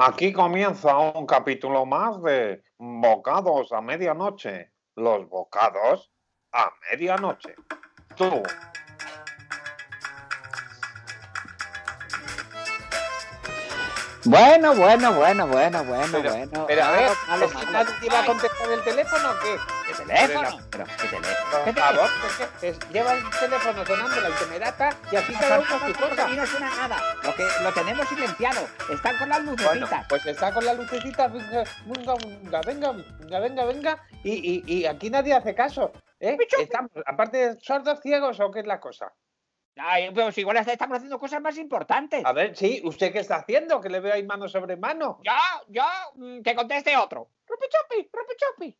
Aquí comienza un capítulo más de Bocados a medianoche. Los bocados a medianoche. Tú. Bueno, bueno, bueno, bueno, bueno, Pero, bueno. pero a ver, Malo, ¿es que malo, nadie te va a Ay, contestar el teléfono o qué? ¿Qué teléfono? Pero, ¿qué teléfono? Por ¿Qué favor, es que es- lleva el teléfono sonando la intemerata y aquí cada uno su cosa. Aquí no suena nada. Lo que lo tenemos silenciado. Están con las Bueno, lucecitas. pues está con la lucecita, venga, venga, venga, venga, venga, venga, venga, y, y, y aquí nadie hace caso. ¿eh? Estamos, aparte de sordos ciegos o qué es la cosa. Ay, pero si igual estamos haciendo cosas más importantes. A ver, sí, ¿usted qué está haciendo? Que le veo ahí mano sobre mano. Yo, yo, mm, que conteste otro. Rupichupi, rupichupi.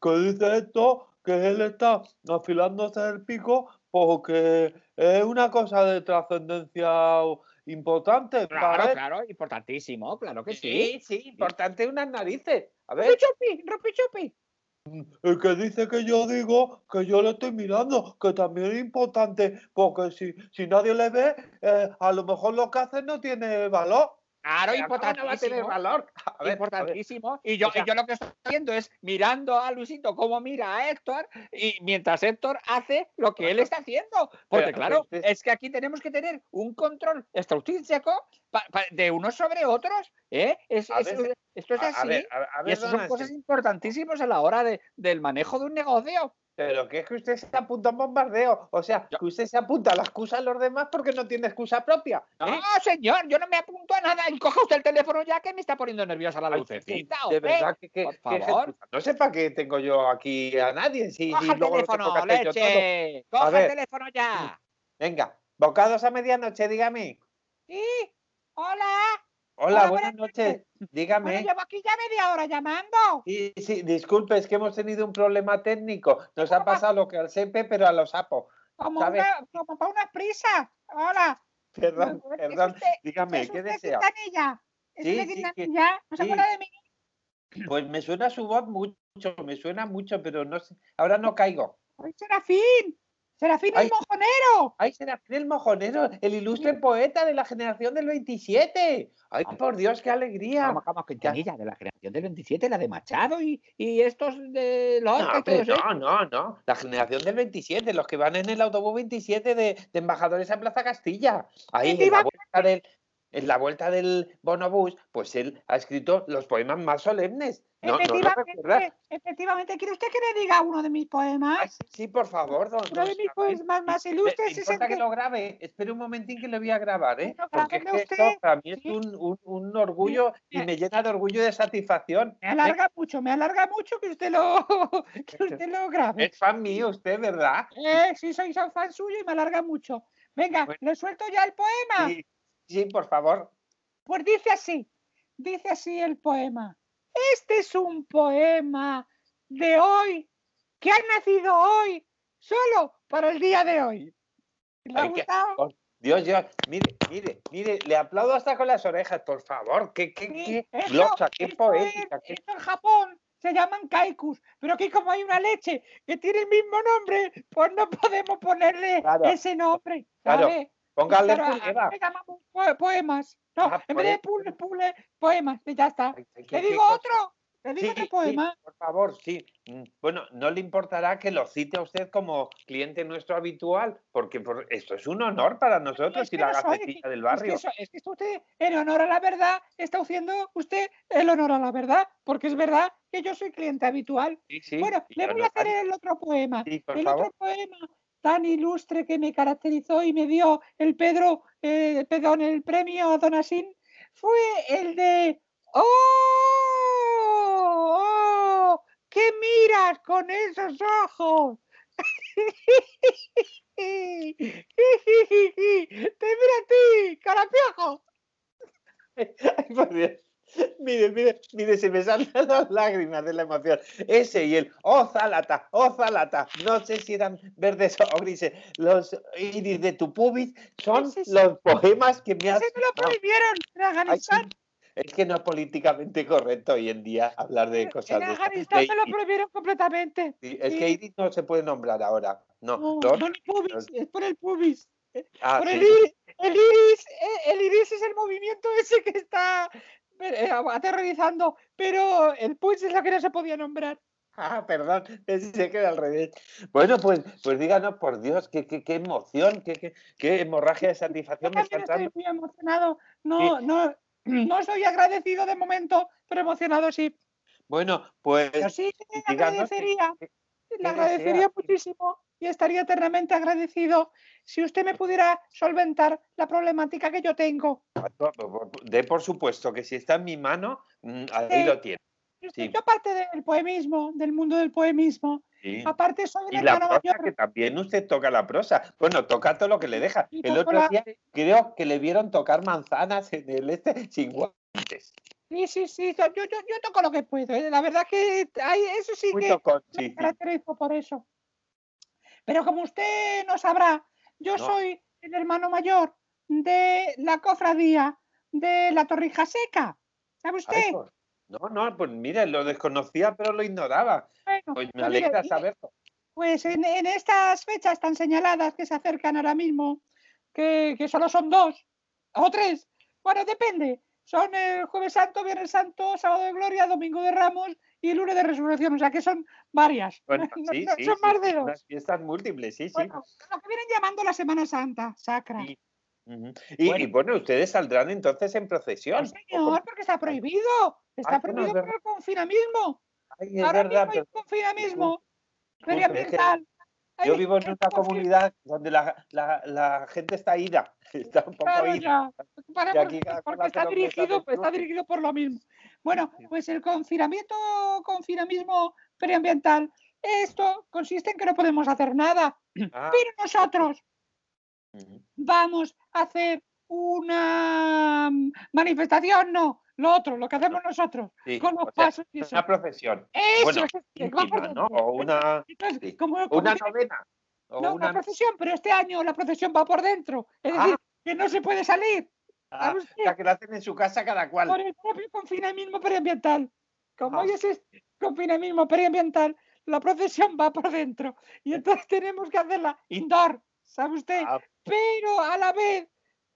¿Qué dice esto? Que él está afilándose el pico porque es una cosa de trascendencia importante. Claro, ¿vale? claro, importantísimo, claro que sí. Sí, sí, importante unas narices. A ver, Rupichupi, rupichupi. El que dice que yo digo que yo le estoy mirando, que también es importante, porque si, si nadie le ve, eh, a lo mejor lo que hace no tiene valor. Claro, ¿cómo no va a tener importantísimo. valor? A ver, a ver. importantísimo. Y yo, O sea- y yo lo que estoy haciendo es mirando a Luisito cómo mira a Héctor y mientras Héctor hace lo que él está haciendo. Porque Pero, claro, es que aquí tenemos que tener un control pa- de unos sobre otros. ¿eh? Es- es- esto es así. A ver, y estas son cosas importantísimas a la hora de, del manejo de un negocio. Pero que es que usted se apunta a un bombardeo. O sea, que usted se apunta a la excusa a los demás porque no tiene excusa propia. No, ¿eh? señor, yo no me apunto a nada. Y coja usted el teléfono ya que me está poniendo nerviosa la lucecita. de verdad que, que- por que favor. Jesús, no sé para qué tengo yo aquí a nadie. Si, si Coja el lo tengo teléfono, que leche. Coja el teléfono ya. Venga, bocados a medianoche, dígame. Sí, hola. Hola, Hola, buenas buenas noches. Dígame. Bueno, llevo aquí ya media hora llamando. Sí, sí, disculpe, es que hemos tenido un problema técnico. Nos ha pasado lo que al SEPE, pero a los sapos. Como, una, como para una prisa. Hola. Perdón, ¿Es perdón. usted- Dígame, ¿Es ¿qué desea? ¿Es Sí, sí, que-? ¿No se acuerda de mí? Pues me suena su voz mucho, me suena mucho, pero no sé. Ahora no caigo. Soy Serafín. Serafín Ay. el mojonero. ¡Ay, Serafín el Mojonero! ¡El ilustre poeta de la generación del 27! ¡Ay, por Dios, qué alegría! Vamos, vamos, Quintanilla, de la generación del 27, la de Machado y, y estos de Lorca No, hombre, ellos. no, no, no. La generación del 27, los que van en el autobús 27 de, de embajadores a Plaza Castilla. Ahí, en la, vuelta del, en la vuelta del bonobús, pues él ha escrito los poemas más solemnes. No, no lo efectivamente, efectivamente. ¿Quiere usted que le diga uno de mis poemas? sí, sí, por favor, don. Uno de mis poemas más ¿Le- ilustres ¿Le es el importa que que- lo grabe? Espere un momentín que le voy a grabar, ¿eh? Bueno, Porque es que grábeme esto usted, para mí es un, un- un orgullo y Eh, me llena de orgullo y de satisfacción. Me alarga mucho, me alarga mucho que usted lo, que usted lo grabe. Es fan mío usted, ¿verdad? Eh, sí, soy soy fan suyo y me alarga mucho. Venga, Bueno. le suelto ya el poema. Sí, sí, por favor. Pues dice así, dice así el poema. Este es un poema de hoy, que ha nacido hoy, solo para el día de hoy. ¿Le ha Ay, gustado? Dios, Dios, mire, mire, mire, le aplaudo hasta con las orejas, por favor. Qué, qué, Sí, qué eso- glosa, qué poética. es- qué- esto en Japón se llaman kaikus, pero aquí como hay una leche que tiene el mismo nombre, pues no podemos ponerle Claro, ese nombre. ¿sabe? Claro, a- pulera. a- le llamamos po- poemas. No, Ah, en vez de pule, pule, poemas, y ya está. Ay, ay, qué- ¿Le qué digo cosa. otro? ¿Le Sí, digo sí, otro poema? por favor, sí. Mm, Bueno, no le importará que lo cite a usted como cliente nuestro habitual, porque por- esto es un honor para nosotros y la gacetilla del Es que, barrio. eso- es que está usted, en honor a la verdad, está haciendo usted el honor a la verdad, porque es verdad que yo soy cliente habitual. Sí, sí. bueno, le voy a hacer el otro poema. El favor. otro poema tan ilustre que me caracterizó y me dio el Pedro, eh, perdón, el premio a Donasín fue el de ¡Oh! ¡Oh! ¿Qué miras con esos ojos? ¡Te mira a ti, carapiojo! Ay, por Dios. Mire, mire, mire, se me salen las lágrimas de la emoción. Ese y el oh zalata, oh. No sé si eran verdes o grises. Los iris de tu pubis son los poemas que me has. Ese me lo prohibieron en. Afganistán. Es que no es políticamente correcto hoy en día hablar de cosas En de estas. Afganistán me lo prohibieron completamente. Sí, Es sí. que Iris no se puede nombrar ahora. No, No, los- no el pubis, es por el pubis. ah, por sí, el iris. El iris, eh, el iris es el movimiento ese que está pero, eh, aterrorizando, pero el Puig es lo que no se podía nombrar. Ah, perdón, pensé que era al revés. Bueno, pues, pues díganos, por Dios, qué, qué, qué emoción, qué, qué, qué hemorragia de Yo satisfacción me está también estoy muy emocionado. No, no, no estoy agradecido de momento, pero emocionado sí. Bueno, pues Pero sí le agradecería, le agradecería muchísimo y estaría eternamente agradecido si usted me pudiera solventar la problemática que yo tengo. de por supuesto que si está en mi mano, mm, ahí Sí. lo tiene. Sí. Yo aparte del poemismo, del mundo del poemismo, sí. aparte soy Y el la prosa, mayor. que también usted toca la prosa. Bueno, toca todo lo que le deja. Y El otro la- día creo que le vieron tocar manzanas en el este sin guantes. Sí, sí, sí, yo, yo, yo toco lo que puedo. ¿eh? La verdad que hay, eso sí Muy que tocón, me caracterizo por eso. Pero como usted no sabrá, yo No. soy el hermano mayor de la cofradía de la Torrija Seca. ¿Sabe usted? pues, no, no, pues mire, lo desconocía, pero lo ignoraba. Bueno, Pues me pues mire, alegra saberlo. Pues en, en estas fechas tan señaladas que se acercan ahora mismo, que, que solo son dos o tres, bueno, depende. Son el Jueves Santo, Viernes Santo, Sábado de Gloria, Domingo de Ramos y Lunes de Resurrección. O sea que son varias. Bueno, No- sí, no sí, son sí, más de dos. unas fiestas múltiples, sí, sí. Bueno, lo que vienen llamando la Semana Santa, sacra. Sí. Y, Bueno. y bueno, ustedes saldrán entonces en No, procesión. señor, porque está prohibido. Está Ah, prohibido por el confinamismo. Ay, Ahora verdad, mismo hay pero confinamismo medioambiental. Yo vivo en una comunidad donde la, la, la gente está ida, está un poco Claro, ida. ya. Aquí porque- está dirigido, está mejor. dirigido por lo mismo. Bueno, pues el confinamiento, confinamismo medioambiental, esto consiste en que no podemos hacer nada, Ah, pero nosotros vamos a hacer una mm, manifestación, no, lo otro, lo que hacemos nosotros, Sí, con los o sea, pasos y eso. una procesión, Eso bueno, es, una, Entonces, sí. como- como una novena. O no, una, una procesión, pero este año la procesión va por dentro, es Ah. decir, que no se puede salir. ah, ¿sabe o sea, que la hacen en su casa cada cual. por el propio confinamiento periambiental. Como Ah. hoy es este confinamiento periambiental, la procesión va por dentro y entonces tenemos que hacerla indoor, ¿sabe usted? Ah, Pero a la vez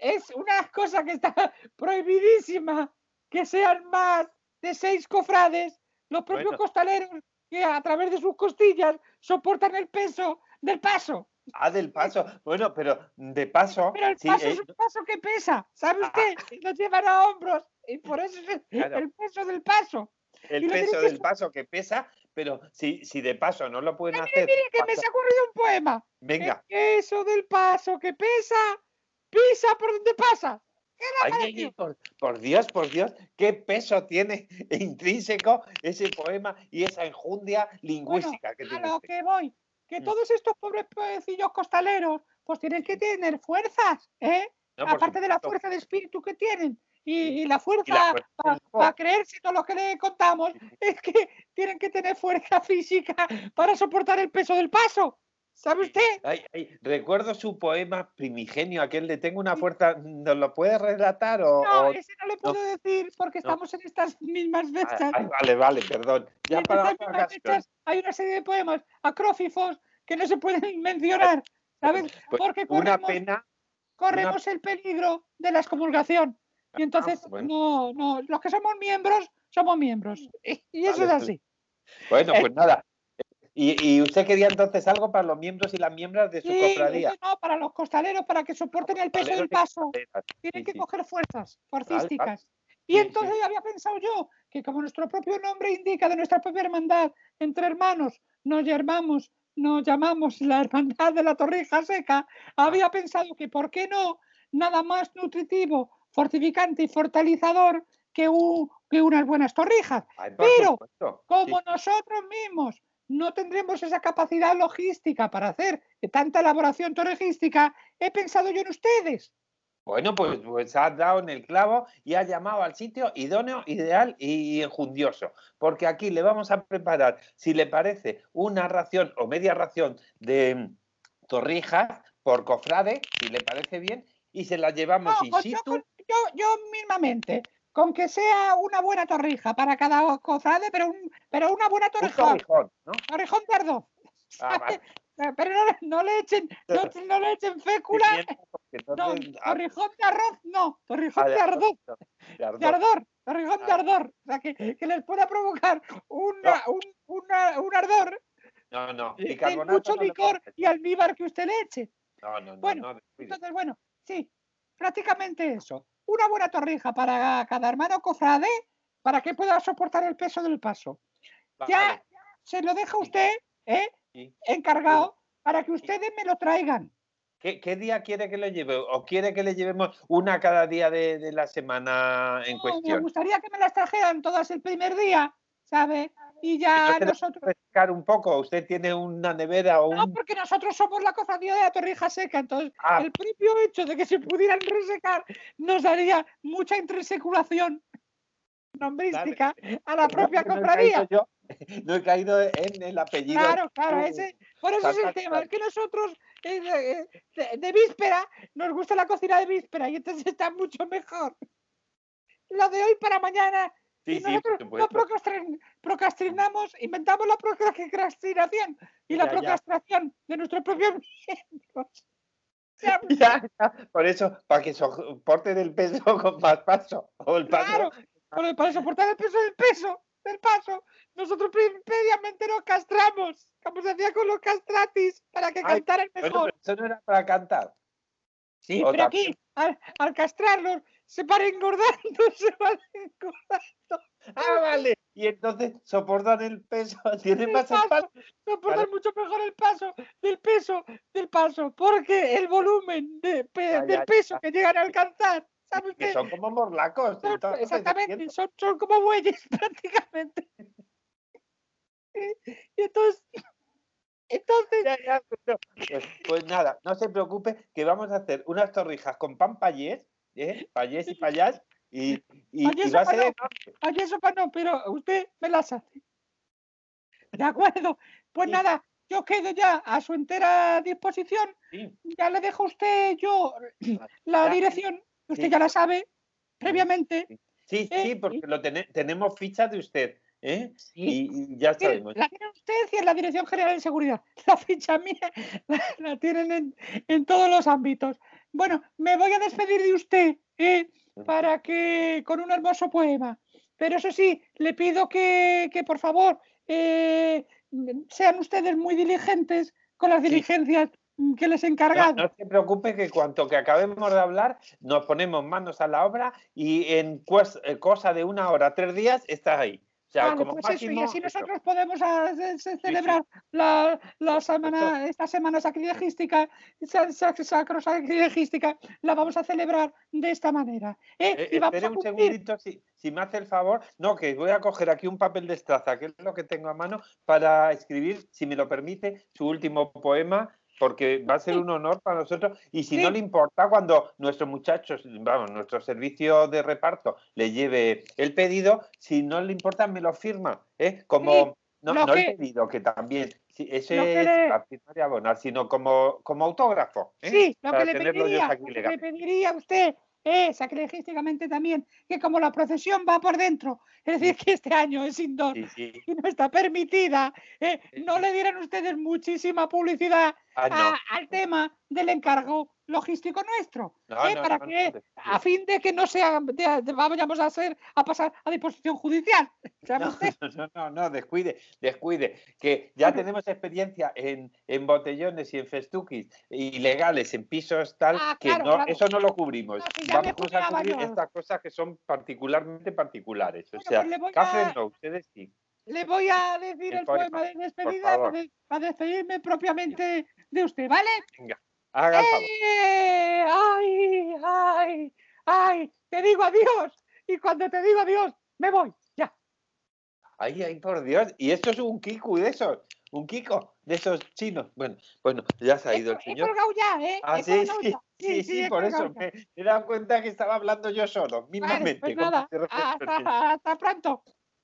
es una cosa que está prohibidísima que sean más de seis cofrades, los propios Bueno. costaleros que a través de sus costillas soportan el peso del paso. ah, del paso. Bueno, pero de paso, Pero el sí, paso eh, es un paso que pesa, ¿sabe Ah. usted? Y Lo llevan a hombros y por eso es el- Claro. el peso del paso. el y peso del paso que pesa, pero si, si de paso no lo pueden Mire, hacer. mire, que me se ha ocurrido un poema. Venga. El peso del paso que pesa, pisa por donde pasa. Por, por Dios, por Dios, qué peso tiene intrínseco ese poema y esa enjundia Bueno, lingüística que a tiene lo usted. que voy, que Mm. todos estos pobres pueblecillos costaleros, pues tienen que tener fuerzas, ¿eh? No, Aparte de la fuerza de espíritu que tienen y, y la fuerza fuerza para creerse todo lo que le contamos, es que tienen que tener fuerza física para soportar el peso del paso. ¿Sabe usted? Ay, ay, recuerdo su poema primigenio, aquel de Tengo una fuerza, ¿nos lo puede relatar? O, No, o- ese no le puedo decir porque no. estamos en estas mismas Ay, fechas. ay, vale, vale, perdón. Ya en para estas mismas fechas hay una serie de poemas acrófifos que no se pueden mencionar, ¿sabes? Pues Porque una corremos, pena, corremos el peligro de la excomulgación. Y entonces, Ah, bueno. no, no, los que somos miembros, somos miembros. Y eso Vale, es pues, así. bueno, Eh. pues nada. Y, y usted quería entonces algo para los miembros y las miembros de su Sí, cofradía. no, para los costaleros, para que soporten el peso del paso, tienen Sí, que sí. coger fuerzas forcísticas. Y Sí, entonces había pensado yo que como nuestro propio nombre indica de nuestra propia hermandad, entre hermanos nos llamamos, nos llamamos la hermandad de la torrija seca, Ah. había pensado que por qué no nada más nutritivo, fortificante y fortalecedor que, u- que unas buenas torrijas. Ay, pero, supuesto, sí. Como nosotros mismos no tendremos esa capacidad logística para hacer tanta elaboración torrejística, he pensado yo en ustedes. Bueno, pues, pues has dado en el clavo y has llamado al sitio idóneo, ideal y enjundioso. Porque aquí le vamos a preparar, si le parece, una ración o media ración de torrijas por cofrade, si le parece bien, y se las llevamos No, in pues yo, situ. con- yo, yo mismamente, con que sea una buena torrija para cada cofrade, pero, un, pero una buena Un torrijón, torrijón, ¿no? de. Ah, vale. Pero no, no le echen, no, no le echen fécula. No torrijón de arroz, no. Torrijón ah, de ardor. de ardor. De ardor. De Ah. ardor. O sea, que, que les pueda provocar una, un, una- un ardor No, no, bicarbonato mucho licor y almíbar que usted le eche. No, no, no, Bueno. Entonces, bueno, sí, prácticamente eso. Una buena torrija para cada hermano cofrade para que pueda soportar el peso del paso. Ya se lo deja usted, ¿eh? sí. Encargado para que ustedes me lo traigan. ¿Qué, qué día quiere que le lleve? ¿O quiere que le llevemos una cada día de, de la semana en No, me cuestión? gustaría que me las trajeran todas el primer día, ¿sabe? Y ya nosotros. refrescar un poco. ¿Usted tiene una nevera o un...? No, porque nosotros somos la cofradía de la torrija seca, entonces Ah, el propio hecho de que se pudieran resecar nos daría mucha interseculación nombrística a la propia no he cofradía. caído yo, no he caído en el apellido. Claro, claro, ese, por eso es el tema, es que nosotros eh, de, de- de víspera nos gusta la cocina de víspera y entonces está mucho mejor. Lo de hoy para mañana, Sí, y nosotros procrastin- procrastinamos, inventamos la procrastinación y la ya. procrastinación de nuestros propios miembros. Ya, Ya, Por eso, para que soporten el peso con más paso. O el paso. Claro, para, para soportar el peso del peso, del paso, nosotros pre- previamente nos castramos, como se hacía con los castratis, para que Ay, cantaran mejor. pero eso no era para cantar. Sí, O pero aquí, al, al castrarlos, se van engordando, se van engordando. Ah, vale. Y entonces soportan el peso. Tienen más paso, espacio. soportan mucho mejor el paso, del peso, del paso, porque el volumen de pe- del peso que llegan a alcanzar, ¿sabe Que son como morlacos. Son- entonces, exactamente, son, son como bueyes prácticamente. Y, entonces, entonces, Ya, ya, pero- pues, pues nada, no se preocupe que vamos a hacer unas torrijas con pan payés, ¿eh? y payás, y, y, va a ser. Ay, eso pa' no, pero usted me las hace. De acuerdo. Pues Sí. nada, yo quedo ya a su entera disposición. Sí, Ya le dejo a usted yo la dirección, usted Sí. ya la sabe previamente. sí, Eh, sí, y- porque lo tene- tenemos fichas de usted, ¿eh? Sí. Y, y ya sabemos. La tiene usted y en la Dirección General de Seguridad. La ficha mía la, la tienen en, en todos los ámbitos. Bueno, me voy a despedir de usted ¿eh? para que con un hermoso poema. Pero eso sí, le pido que, que por favor eh, sean ustedes muy diligentes con las diligencias que les he No, encargado. no se preocupe que cuanto que acabemos de hablar, nos ponemos manos a la obra y en eh, cosa de una hora, tres días, estás ahí. O sea, Vale, como pues eso, y así eso. nosotros podemos ah, ce- ce- celebrar la, la semana, esta semana sacrilegística, sacrosacrilegística, la vamos a celebrar de esta manera. ¿eh? Eh, Y vamos espere a un segundito, si, si me hace el favor. No, que voy a coger aquí un papel de estraza, que es lo que tengo a mano, para escribir, si me lo permite, su último poema, porque va a ser un honor para nosotros. Y si Sí. no le importa, cuando nuestros muchachos, vamos, nuestro servicio de reparto le lleve el pedido, si no le importa, me lo firma. ¿eh? Como, Sí, no, no que- el pedido, que también. sí, ese lo es le- la firma de abonar, sino como, como autógrafo. ¿eh? Sí, lo para que le pediría, aquí lo que le pediría a usted, sacrilegísticamente también, que como la procesión va por dentro, es decir, que este año es indoor Sí, sí. y no está permitida, eh, no le dieran ustedes muchísima publicidad Ah, no. a- al tema del encargo logístico nuestro, No, eh, no, para no, que a fin de que no sea de- de- vayamos a ser a pasar a disposición judicial. ¿sabe No, no, no, descuide, descuide, que ya Bueno. tenemos experiencia en, en botellones y en festuquis ilegales en pisos tal Ah, que claro, no, claro. eso no lo cubrimos. Ya me Vamos a cubrir estas cosas que son particularmente particulares. O Bueno, sea, pues café a- no, ustedes sí. Le voy a decir El el poema de despedida para, de- para despedirme propiamente de usted, ¿vale? Haga el favor. ¡Eh! ¡Ay! ¡Ay! ¡Ay! Te digo adiós. Y cuando te digo adiós, me voy. Ya. Ay, ay, por Dios. Y esto es un Kiku de esos, un Kiko de esos chinos. Bueno, bueno, ya se ha He, ido el he señor. colgado ya, ¿eh? Ah, He sí, sí, ya. sí, sí, he por eso ya. me he dado cuenta que estaba hablando yo solo, Vale, mismamente. pues nada. refiere el señor. Hasta, hasta pronto.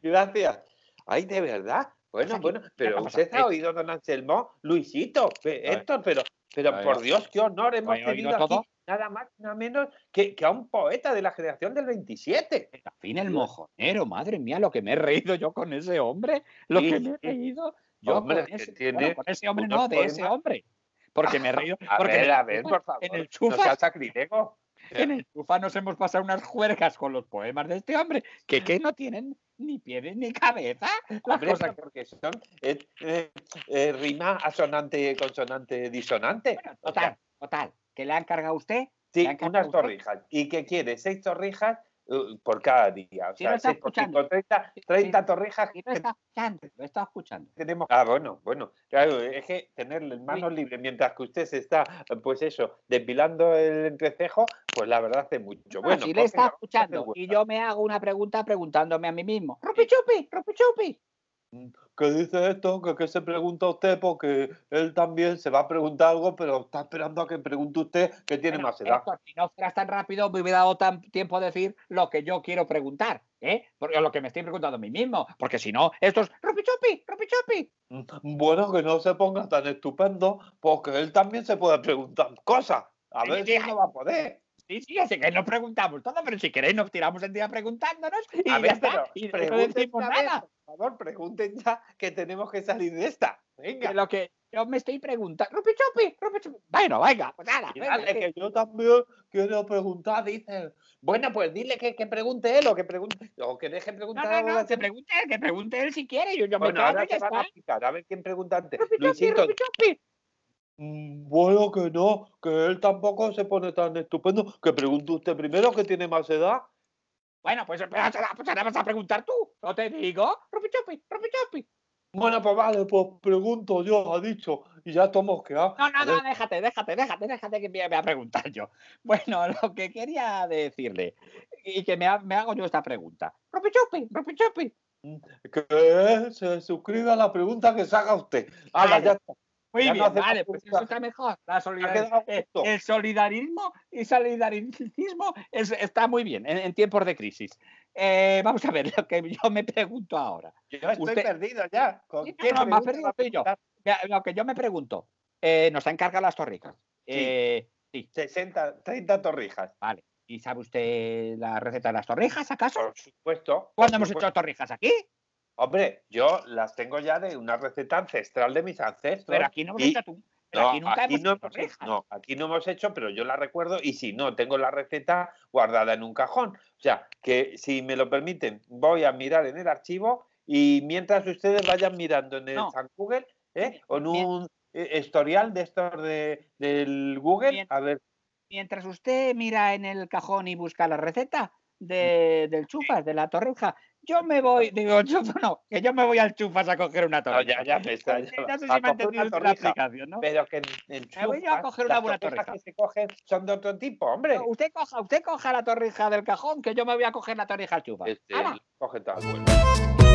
Gracias. Ay, de verdad. Bueno, bueno, pero usted ha oído, don Anselmo, Luisito. Héctor, pero, pero A ver. por Dios, qué honor hemos tenido aquí todo? nada más, nada menos que, que a un poeta de la generación del 27. Al fin el mojonero, madre mía, lo que me he reído yo con ese hombre, lo Sí, que me he reído. Yo Hombre, con, ese, tiene bueno, con ese hombre no, de ese hombre. Porque me he reído. A porque ver, a ver, chufa- por favor. En el No chufa, seas sacrílego. en el chufa nos hemos pasado unas juergas con los poemas de este hombre que, que no tienen ni pies ni cabeza. Las Hombre, cosas porque son eh, eh, eh, rima asonante, consonante, disonante. Bueno, total, total. ¿Que le han cargado a usted? Sí, ¿Le han cargado unas torrijas. Y que quiere seis torrijas por cada día. O Sí, sea, lo está seis por escuchando. cinco, 30, Sí, 30 sí. torrijas que lo está escuchando, lo está escuchando. tenemos. Ah, bueno, bueno. Claro, es que tenerle manos libres mientras que usted se está, pues eso, depilando el entrecejo, pues la verdad hace mucho. Bueno, Bueno, si le coge está escuchando y yo me hago una pregunta preguntándome a mí mismo. ¡Rupi chupi! ¡Rupi chupi! Que dice esto, que, que se pregunta usted, porque él también se va a preguntar algo, pero está esperando a que pregunte usted que tiene Bueno, más edad. Héctor, si no fueras tan rápido, me hubiera dado tan tiempo a decir lo que yo quiero preguntar, ¿eh? Porque lo que me estoy preguntando a mí mismo. Porque si no, esto es ¡Rupi chupi! ¡Rupi chupi! Mm, Bueno, que no se ponga tan estupendo, porque él también se puede preguntar cosas. A ver si no va a poder. Sí, sí, así que nos preguntamos todo, pero si queréis nos tiramos el día preguntándonos y A ya ver, está. pero Y no decimos nada. Por favor, pregunten ya que tenemos que salir de esta. Venga. De lo que yo me estoy preguntando. ¡Rupi chupi! ¡Rupi chupi! Bueno, venga, pues nada. Dale, que- yo también quiero preguntar, dice. Bueno, pues dile que, que pregunte él o que pregunte o que deje No, preguntar no, a no, la que pregunte él, que pregunte él si quiere. Yo, yo me Bueno, callo ahora y ya a explicar. A ver quién pregunta antes. ¡Rupi! Luisito, ¡Rupi! "Mm, Bueno, que no, que él tampoco se pone tan estupendo. Que pregunte usted primero, que tiene más edad. Bueno, pues, pero, pues ahora vas a preguntar tú. No te digo. ¡Rupi chupi! ¡Rupi chupi! Bueno, pues vale, pues pregunto yo, ha dicho, y ya estamos que No, no, no, ver. déjate, déjate, déjate, déjate que me voy a preguntar yo. Bueno, lo que quería decirle, y que me, ha- me hago yo esta pregunta. ¡Rupi chupi! ¡Rupi chupi! Que se suscriba a la pregunta que se haga usted. Vale. ya está. Muy Ya no bien, hacemos vale, pues eso está mejor. La solidar- quedado eh, el solidarismo y solidaricismo es- está muy bien en, en tiempos de crisis. Eh, vamos a ver lo que yo me pregunto ahora. yo estoy usted- perdido ya. ¿Con Sí, no, no, me perdido yo. Lo que yo me pregunto, eh, nos ha encargado las torricas. Eh, 60, 30 torrijas. vale. ¿Y sabe usted la receta de las torrijas, acaso? Por supuesto. por ¿Cuándo hemos supuesto. hecho torrijas aquí? Hombre, yo las tengo ya de una receta ancestral de mis ancestros. Pero aquí no hemos y- hecho tú. Pero No, aquí nunca hemos no hecho hemos no, aquí no hemos hecho, pero yo la recuerdo y si no, tengo la receta guardada en un cajón. O sea, que si me lo permiten, voy a mirar en el archivo y mientras ustedes vayan mirando en el No. San Google ¿eh? o en un eh, historial de estos de, del Google, a ver, Mientras usted mira en el cajón y busca la receta de, del chufas, de la torrija, yo me voy, digo, chufas no, que yo me voy al chufas a coger una no, torrija. ya, ya está. No ya sé va. si me ha entendido la aplicación, ¿no? Pero que en, en Me voy yo a Chufas, coger una buena torrija. que se cogen son de otro tipo, hombre. No, usted coja, usted coja la torrija del cajón, que yo me voy a coger la torrija al chufas. Este, coge el.